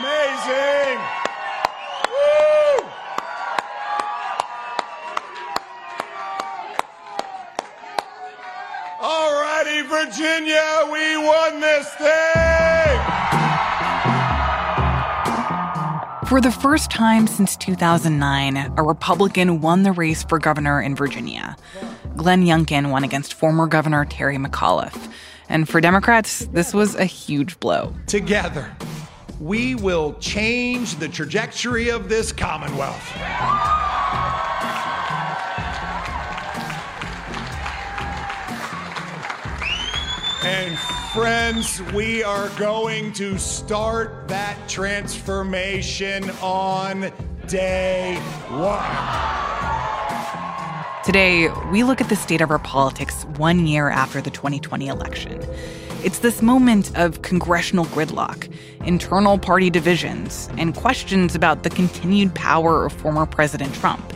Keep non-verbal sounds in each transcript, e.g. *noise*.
Amazing! Woo! All righty, Virginia, we won this thing! For the first time since 2009, a Republican won the race for governor in Virginia. Glenn Youngkin won against former Governor Terry McAuliffe. And for Democrats, this was a huge blow. Together, we will change the trajectory of this Commonwealth. And friends, we are going to start that transformation on day one. Today, we look at the state of our politics one year after the 2020 election. It's this moment of congressional gridlock, internal party divisions, and questions about the continued power of former President Trump.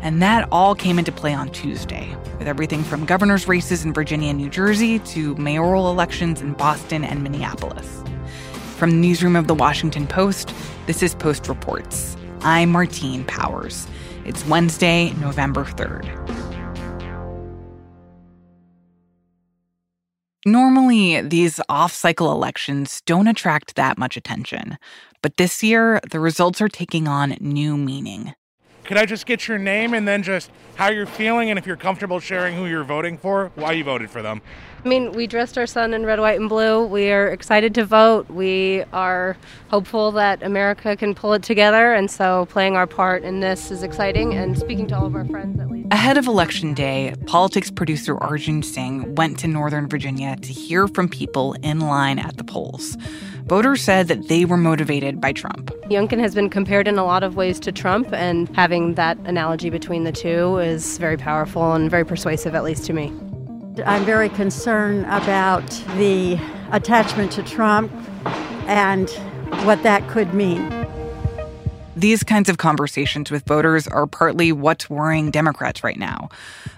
And that all came into play on Tuesday, with everything from governor's races in Virginia and New Jersey to mayoral elections in Boston and Minneapolis. From the newsroom of the Washington Post, this is Post Reports. I'm Martine Powers. It's Wednesday, November 3rd. Normally, these off cycle elections don't attract that much attention, but this year, the results are taking on new meaning. Could I just get your name and then just how you're feeling and if you're comfortable sharing who you're voting for, why you voted for them? I mean, we dressed our son in red, white, and blue. We are excited to vote. We are hopeful that America can pull it together. And so playing our part in this is exciting and speaking to all of our friends at least. Ahead of Election Day, politics producer Arjun Singh went to Northern Virginia to hear from people in line at the polls. Voters said that they were motivated by Trump. Youngkin has been compared in a lot of ways to Trump, and having that analogy between the two is very powerful and very persuasive, at least to me. I'm very concerned about the attachment to Trump and what that could mean. These kinds of conversations with voters are partly what's worrying Democrats right now.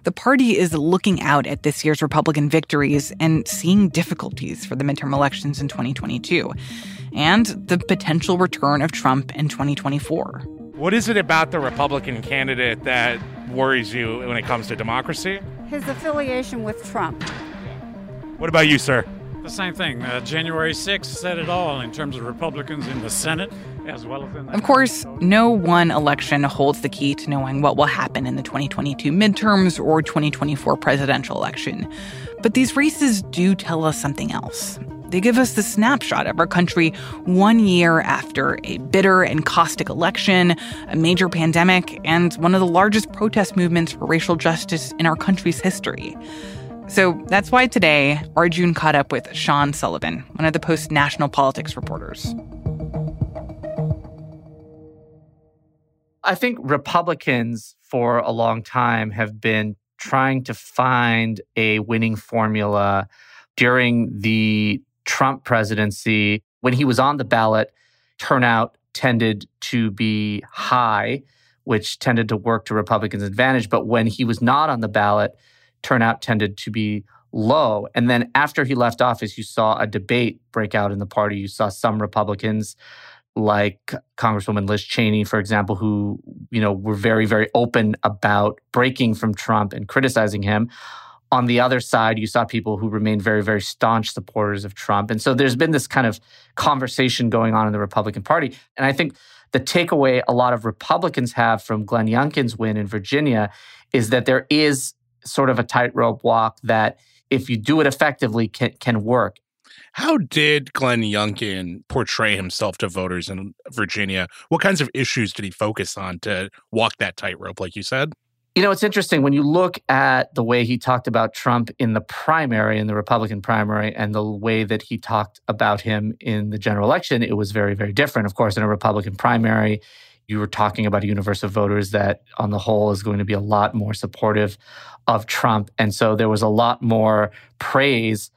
The party is looking out at this year's Republican victories and seeing difficulties for the midterm elections in 2022 and the potential return of Trump in 2024. What is it about the Republican candidate that worries you when it comes to democracy? His affiliation with Trump. What about you, sir? The same thing. Uh, January 6th said it all in terms of Republicans in the Senate as well as in the Of course, no one election holds the key to knowing what will happen in the 2022 midterms or 2024 presidential election. But these races do tell us something else. They give us the snapshot of our country one year after a bitter and caustic election, a major pandemic, and one of the largest protest movements for racial justice in our country's history. So that's why today, Arjun caught up with Sean Sullivan, one of the Post national politics reporters. I think Republicans for a long time have been trying to find a winning formula during the Trump presidency. When he was on the ballot, turnout tended to be high, which tended to work to Republicans' advantage. But when he was not on the ballot, turnout tended to be low. And then after he left office, you saw a debate break out in the party. You saw some Republicans like Congresswoman Liz Cheney, for example, who, you know, were very, very open about breaking from Trump and criticizing him. On the other side, you saw people who remained very, very staunch supporters of Trump. And so there's been this kind of conversation going on in the Republican Party. And I think the takeaway a lot of Republicans have from Glenn Youngkin's win in Virginia is that there is sort of a tightrope walk that if you do it effectively can, can work. How did Glenn Youngkin portray himself to voters in Virginia? What kinds of issues did he focus on to walk that tightrope, like you said? You know, it's interesting when you look at the way he talked about Trump in the primary, in the Republican primary, and the way that he talked about him in the general election, it was very, very different. Of course, in a Republican primary, you were talking about a universe of voters that, on the whole, is going to be a lot more supportive of Trump. And so there was a lot more praise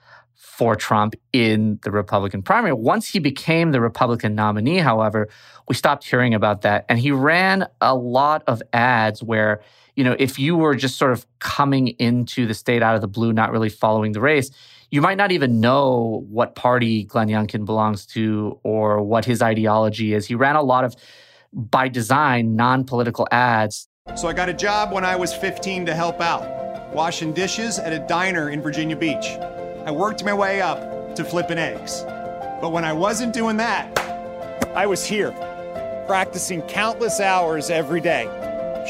for Trump in the Republican primary. Once he became the Republican nominee, however, we stopped hearing about that. And he ran a lot of ads where, you know, if you were just sort of coming into the state out of the blue, not really following the race, you might not even know what party Glenn Youngkin belongs to or what his ideology is. He ran a lot of, by design, non political ads. So I got a job when I was 15 to help out, washing dishes at a diner in Virginia Beach. I worked my way up to flipping eggs. But when I wasn't doing that, I was here, practicing countless hours every day,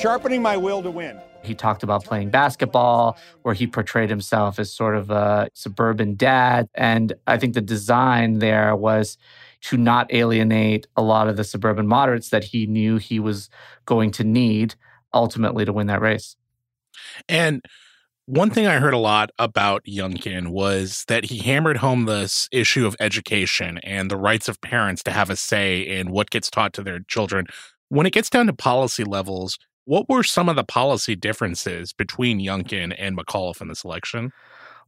sharpening my will to win. He talked about playing basketball, where he portrayed himself as sort of a suburban dad. And I think the design there was to not alienate a lot of the suburban moderates that he knew he was going to need ultimately to win that race. And one thing I heard a lot about Youngkin was that he hammered home this issue of education and the rights of parents to have a say in what gets taught to their children. When it gets down to policy levels, what were some of the policy differences between Youngkin and McAuliffe in this election?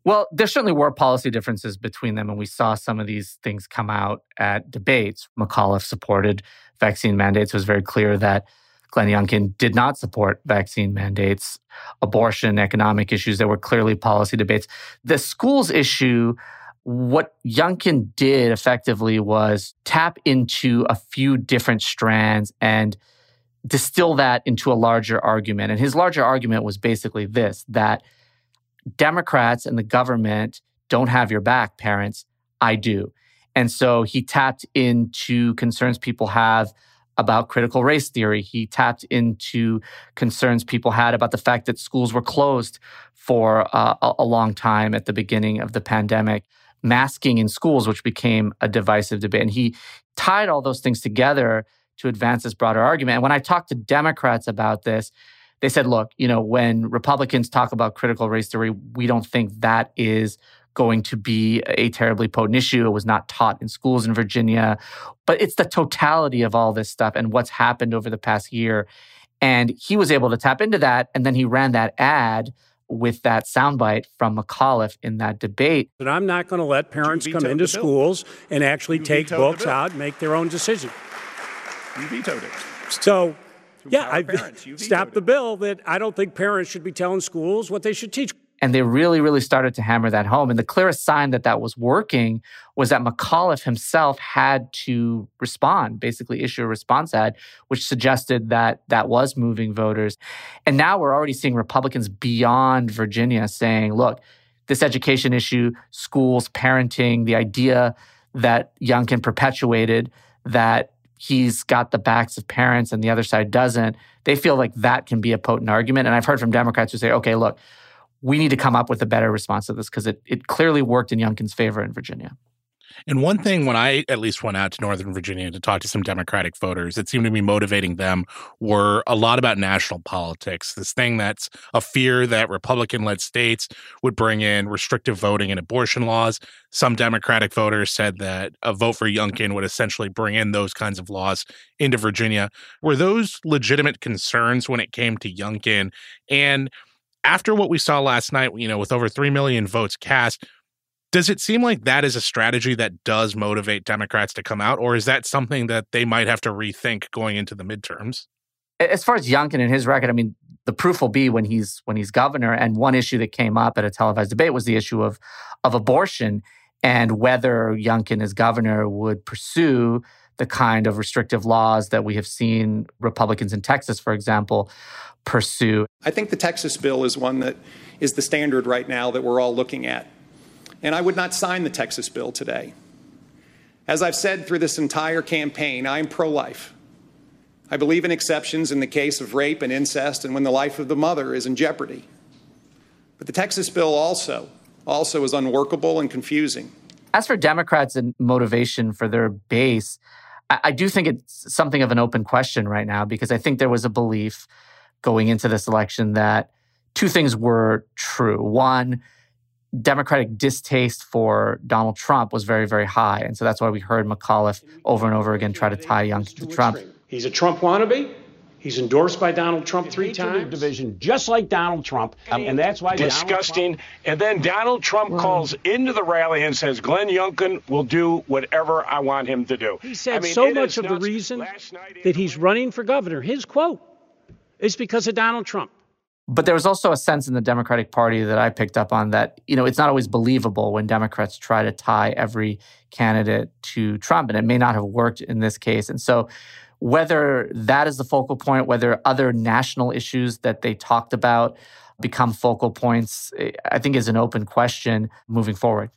Well, there certainly were policy differences between them, and we saw some of these things come out at debates. McAuliffe supported vaccine mandates. It was very clear that Glenn Youngkin did not support vaccine mandates, abortion, economic issues. There were clearly policy debates. The schools issue, what Youngkin did effectively was tap into a few different strands and distill that into a larger argument. And his larger argument was basically this that Democrats and the government don't have your back, parents. I do. And so he tapped into concerns people have about critical race theory. He tapped into concerns people had about the fact that schools were closed for uh, a long time at the beginning of the pandemic, masking in schools, which became a divisive debate. And he tied all those things together to advance this broader argument. And when I talked to Democrats about this, they said, look, you know, when Republicans talk about critical race theory, we don't think that is going to be a terribly potent issue. It was not taught in schools in Virginia. But it's the totality of all this stuff and what's happened over the past year. And he was able to tap into that. And then he ran that ad with that soundbite from McAuliffe in that debate. But I'm not going to let parents come into schools and actually you take books out and make their own decision. You vetoed it. So, yeah, I *laughs* stopped the bill that I don't think parents should be telling schools what they should teach. And they really, really started to hammer that home. And the clearest sign that that was working was that McAuliffe himself had to respond, basically issue a response ad, which suggested that that was moving voters. And now we're already seeing Republicans beyond Virginia saying, look, this education issue, schools, parenting, the idea that Youngkin perpetuated that he's got the backs of parents and the other side doesn't, they feel like that can be a potent argument. And I've heard from Democrats who say, okay, look, we need to come up with a better response to this because it, it clearly worked in Youngkin's favor in Virginia. And one thing, when I at least went out to Northern Virginia to talk to some Democratic voters, it seemed to be motivating them were a lot about national politics. This thing that's a fear that Republican led states would bring in restrictive voting and abortion laws. Some Democratic voters said that a vote for Youngkin would essentially bring in those kinds of laws into Virginia. Were those legitimate concerns when it came to Youngkin? And after what we saw last night, you know, with over 3 million votes cast, does it seem like that is a strategy that does motivate Democrats to come out, or is that something that they might have to rethink going into the midterms? As far as Youngkin and his record, I mean, the proof will be when he's when he's governor. And one issue that came up at a televised debate was the issue of of abortion and whether Youngkin as governor would pursue the kind of restrictive laws that we have seen Republicans in Texas, for example, pursue. I think the Texas bill is one that is the standard right now that we're all looking at. And I would not sign the Texas bill today. As I've said through this entire campaign, I'm pro life. I believe in exceptions in the case of rape and incest and when the life of the mother is in jeopardy. But the Texas bill also also is unworkable and confusing. As for Democrats and motivation for their base, I, I do think it's something of an open question right now because I think there was a belief going into this election that two things were true. One, Democratic distaste for Donald Trump was very, very high. And so that's why we heard McAuliffe over and over again try to tie Young to Trump. He's a Trump wannabe. He's endorsed by Donald Trump three times. Division, just like Donald Trump, um, and that's why disgusting. Trump, and then Donald Trump calls into the rally and says Glenn Youngkin will do whatever I want him to do. He said I mean, so much of nuts. the reason that he's running for governor. His quote is because of Donald Trump. But there was also a sense in the Democratic Party that I picked up on that, you know, it's not always believable when Democrats try to tie every candidate to Trump. And it may not have worked in this case. And so whether that is the focal point, whether other national issues that they talked about become focal points, I think is an open question moving forward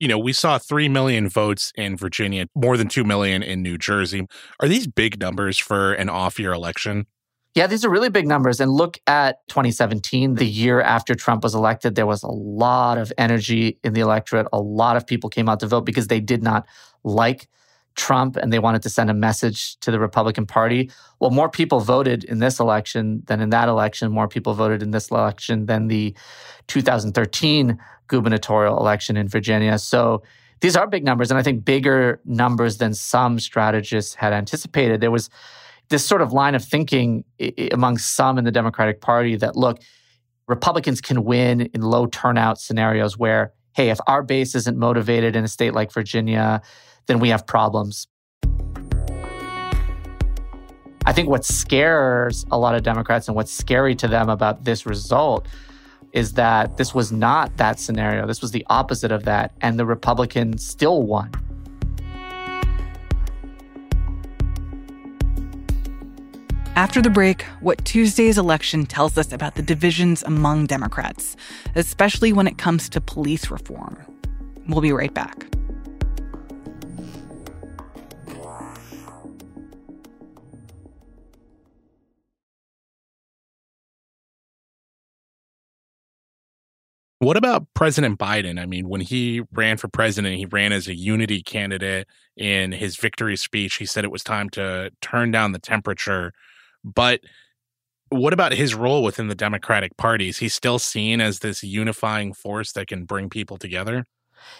you know, we saw 3 million votes in Virginia, more than 2 million in New Jersey. Are these big numbers for an off year election? Yeah, these are really big numbers. And look at 2017, the year after Trump was elected, there was a lot of energy in the electorate. A lot of people came out to vote because they did not like Trump and they wanted to send a message to the Republican Party. Well, more people voted in this election than in that election. More people voted in this election than the 2013 gubernatorial election in Virginia. So these are big numbers, and I think bigger numbers than some strategists had anticipated. There was this sort of line of thinking among some in the Democratic Party that look, Republicans can win in low turnout scenarios where, hey, if our base isn't motivated in a state like Virginia, then we have problems. I think what scares a lot of Democrats and what's scary to them about this result is that this was not that scenario. This was the opposite of that. And the Republicans still won. After the break, what Tuesday's election tells us about the divisions among Democrats, especially when it comes to police reform. We'll be right back. What about President Biden? I mean, when he ran for president, he ran as a unity candidate. In his victory speech, he said it was time to turn down the temperature. But what about his role within the Democratic Party? Is he still seen as this unifying force that can bring people together?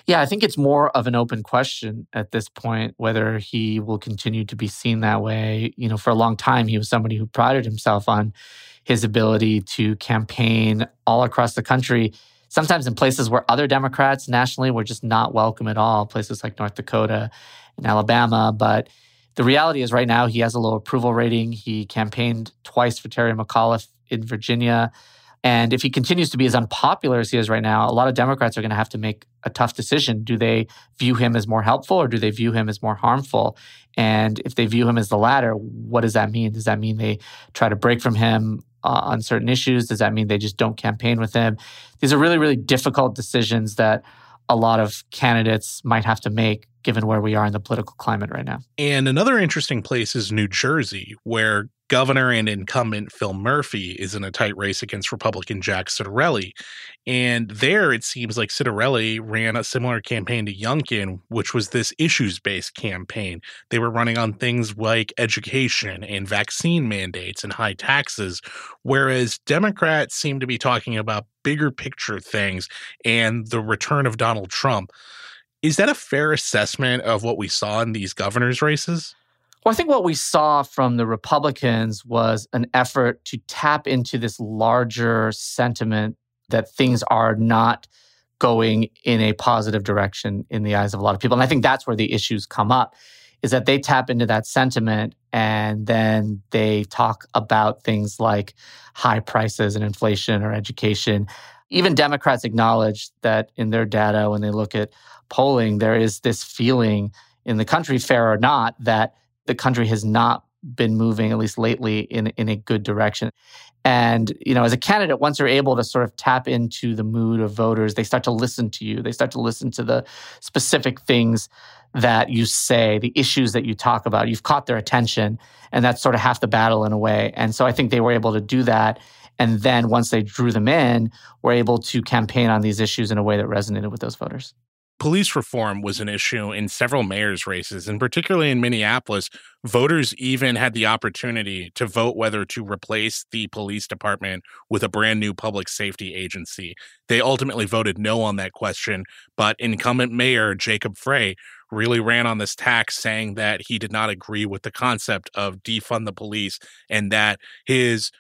Yeah, I think it's more of an open question at this point whether he will continue to be seen that way. You know, for a long time, he was somebody who prided himself on his ability to campaign all across the country sometimes in places where other Democrats nationally were just not welcome at all, places like North Dakota and Alabama. But the reality is, right now, he has a low approval rating. He campaigned twice for Terry McAuliffe in Virginia. And if he continues to be as unpopular as he is right now, a lot of Democrats are going to have to make a tough decision. Do they view him as more helpful or do they view him as more harmful? And if they view him as the latter, what does that mean? Does that mean they try to break from him uh, on certain issues? Does that mean they just don't campaign with him? These are really, really difficult decisions that a lot of candidates might have to make given where we are in the political climate right now. And another interesting place is New Jersey, where governor and incumbent Phil Murphy is in a tight race against Republican Jack Ciattarelli. And there it seems like Ciattarelli ran a similar campaign to Youngkin, which was this issues based campaign. They were running on things like education and vaccine mandates and high taxes, whereas Democrats seem to be talking about bigger picture things and the return of Donald Trump. Is that a fair assessment of what we saw in these governor's races? Well, I think what we saw from the Republicans was an effort to tap into this larger sentiment that things are not going in a positive direction in the eyes of a lot of people. And I think that's where the issues come up is that they tap into that sentiment and then they talk about things like high prices and inflation or education. Even Democrats acknowledge that in their data, when they look at polling, there is this feeling in the country, fair or not, that the country has not been moving, at least lately, in, in a good direction. And, you know, as a candidate, once you're able to sort of tap into the mood of voters, they start to listen to you. They start to listen to the specific things that you say, the issues that you talk about. You've caught their attention, and that's sort of half the battle in a way. And so I think they were able to do that. And then once they drew them in, were able to campaign on these issues in a way that resonated with those voters police reform was an issue in several mayor's races, and particularly in Minneapolis, voters even had the opportunity to vote whether to replace the police department with a brand new public safety agency. They ultimately voted no on that question, but incumbent mayor Jacob Frey really ran on this tax saying that he did not agree with the concept of defund the police and that his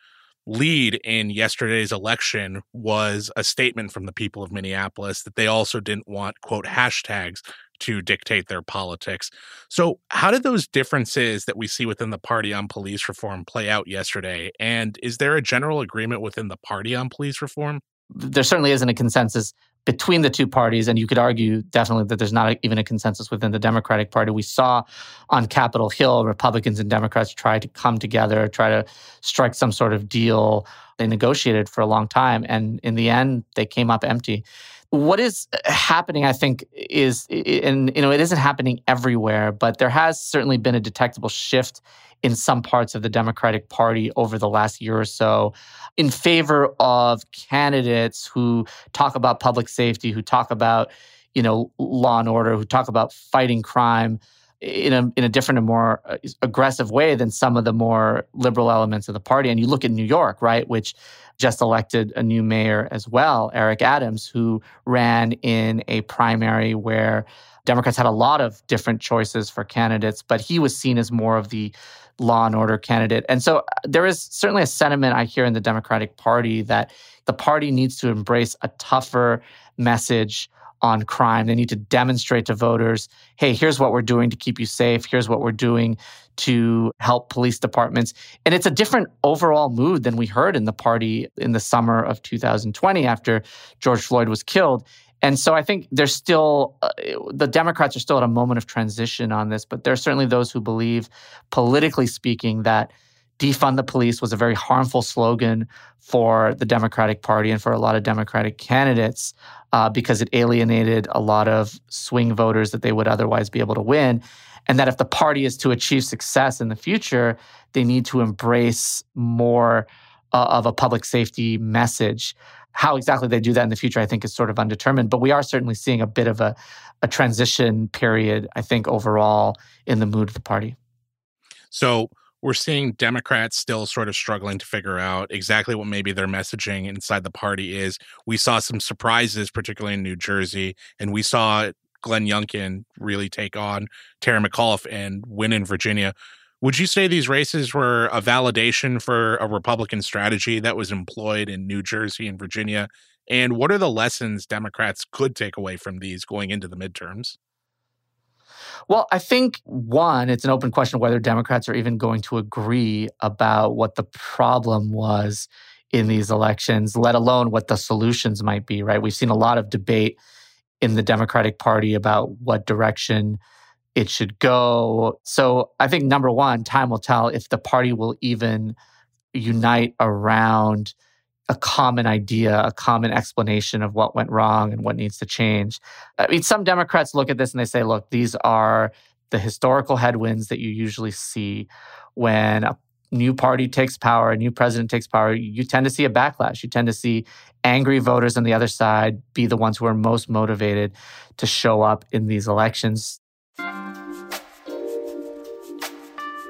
lead in yesterday's election was a statement from the people of Minneapolis that they also didn't want, quote, hashtags to dictate their politics. So, how did those differences that we see within the party on police reform play out yesterday? And is there a general agreement within the party on police reform? There certainly isn't a consensus between the two parties. And you could argue definitely that there's not a, even a consensus within the Democratic Party. We saw on Capitol Hill, Republicans and Democrats try to come together, try to strike some sort of deal. They negotiated for a long time. And in the end, they came up empty. What is happening, I think, is, and you know, it isn't happening everywhere, but there has certainly been a detectable shift in some parts of the Democratic Party over the last year or so in favor of candidates who talk about public safety, who talk about, you know, law and order, who talk about fighting crime in a in a different and more uh, aggressive way than some of the more liberal elements of the party. And you look at New York, right, which just elected a new mayor as well, Eric Adams, who ran in a primary where Democrats had a lot of different choices for candidates, but he was seen as more of the law and order candidate. And so uh, there is certainly a sentiment I hear in the Democratic Party that the party needs to embrace a tougher message on crime. They need to demonstrate to voters hey, here's what we're doing to keep you safe. Here's what we're doing to help police departments. And it's a different overall mood than we heard in the party in the summer of 2020 after George Floyd was killed. And so I think there's still, uh, the Democrats are still at a moment of transition on this, but there are certainly those who believe, politically speaking, that defund the police was a very harmful slogan for the Democratic Party and for a lot of Democratic candidates uh, because it alienated a lot of swing voters that they would otherwise be able to win. And that if the party is to achieve success in the future, they need to embrace more uh, of a public safety message. How exactly they do that in the future, I think, is sort of undetermined. But we are certainly seeing a bit of a, a transition period, I think, overall in the mood of the party. So we're seeing Democrats still sort of struggling to figure out exactly what maybe their messaging inside the party is. We saw some surprises, particularly in New Jersey, and we saw Glenn Youngkin really take on Terry McAuliffe and win in Virginia. Would you say these races were a validation for a Republican strategy that was employed in New Jersey and Virginia? And what are the lessons Democrats could take away from these going into the midterms? Well, I think one, it's an open question whether Democrats are even going to agree about what the problem was in these elections, let alone what the solutions might be, right? We've seen a lot of debate in the Democratic Party about what direction it should go. So I think number one, time will tell if the party will even unite around a common idea, a common explanation of what went wrong and what needs to change. I mean, some Democrats look at this and they say, look, these are the historical headwinds that you usually see when a new party takes power, a new president takes power. You tend to see a backlash. You tend to see angry voters on the other side be the ones who are most motivated to show up in these elections.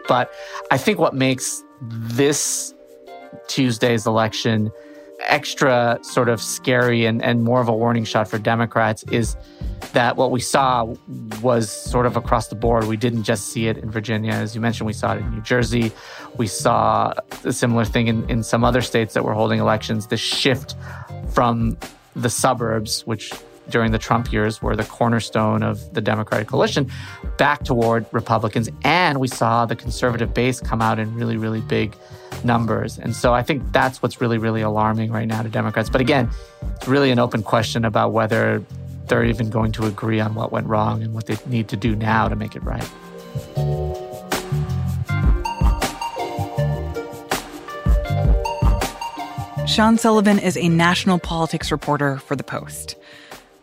But I think what makes this Tuesday's election extra sort of scary and, and more of a warning shot for Democrats is that what we saw was sort of across the board. We didn't just see it in Virginia. As you mentioned, we saw it in New Jersey. We saw a similar thing in, in some other states that were holding elections. The shift from the suburbs, which during the Trump years were the cornerstone of the Democratic coalition, back toward Republicans. And we saw the conservative base come out in really, really big numbers. And so I think that's what's really, really alarming right now to Democrats. But again, it's really an open question about whether they're even going to agree on what went wrong and what they need to do now to make it right. Sean Sullivan is a national politics reporter for The Post.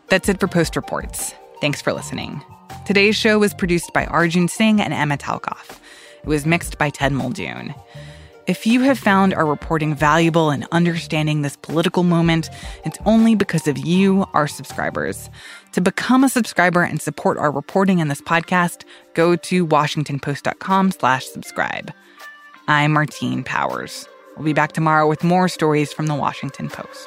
That's it for Post Reports. Thanks for listening. Today's show was produced by Arjun Singh and Emma Talkoff. It was mixed by Ted Muldoon. If you have found our reporting valuable in understanding this political moment, it's only because of you, our subscribers. To become a subscriber and support our reporting in this podcast, go to washingtonpost.com slash subscribe. I'm Martine Powers. We'll be back tomorrow with more stories from the Washington Post.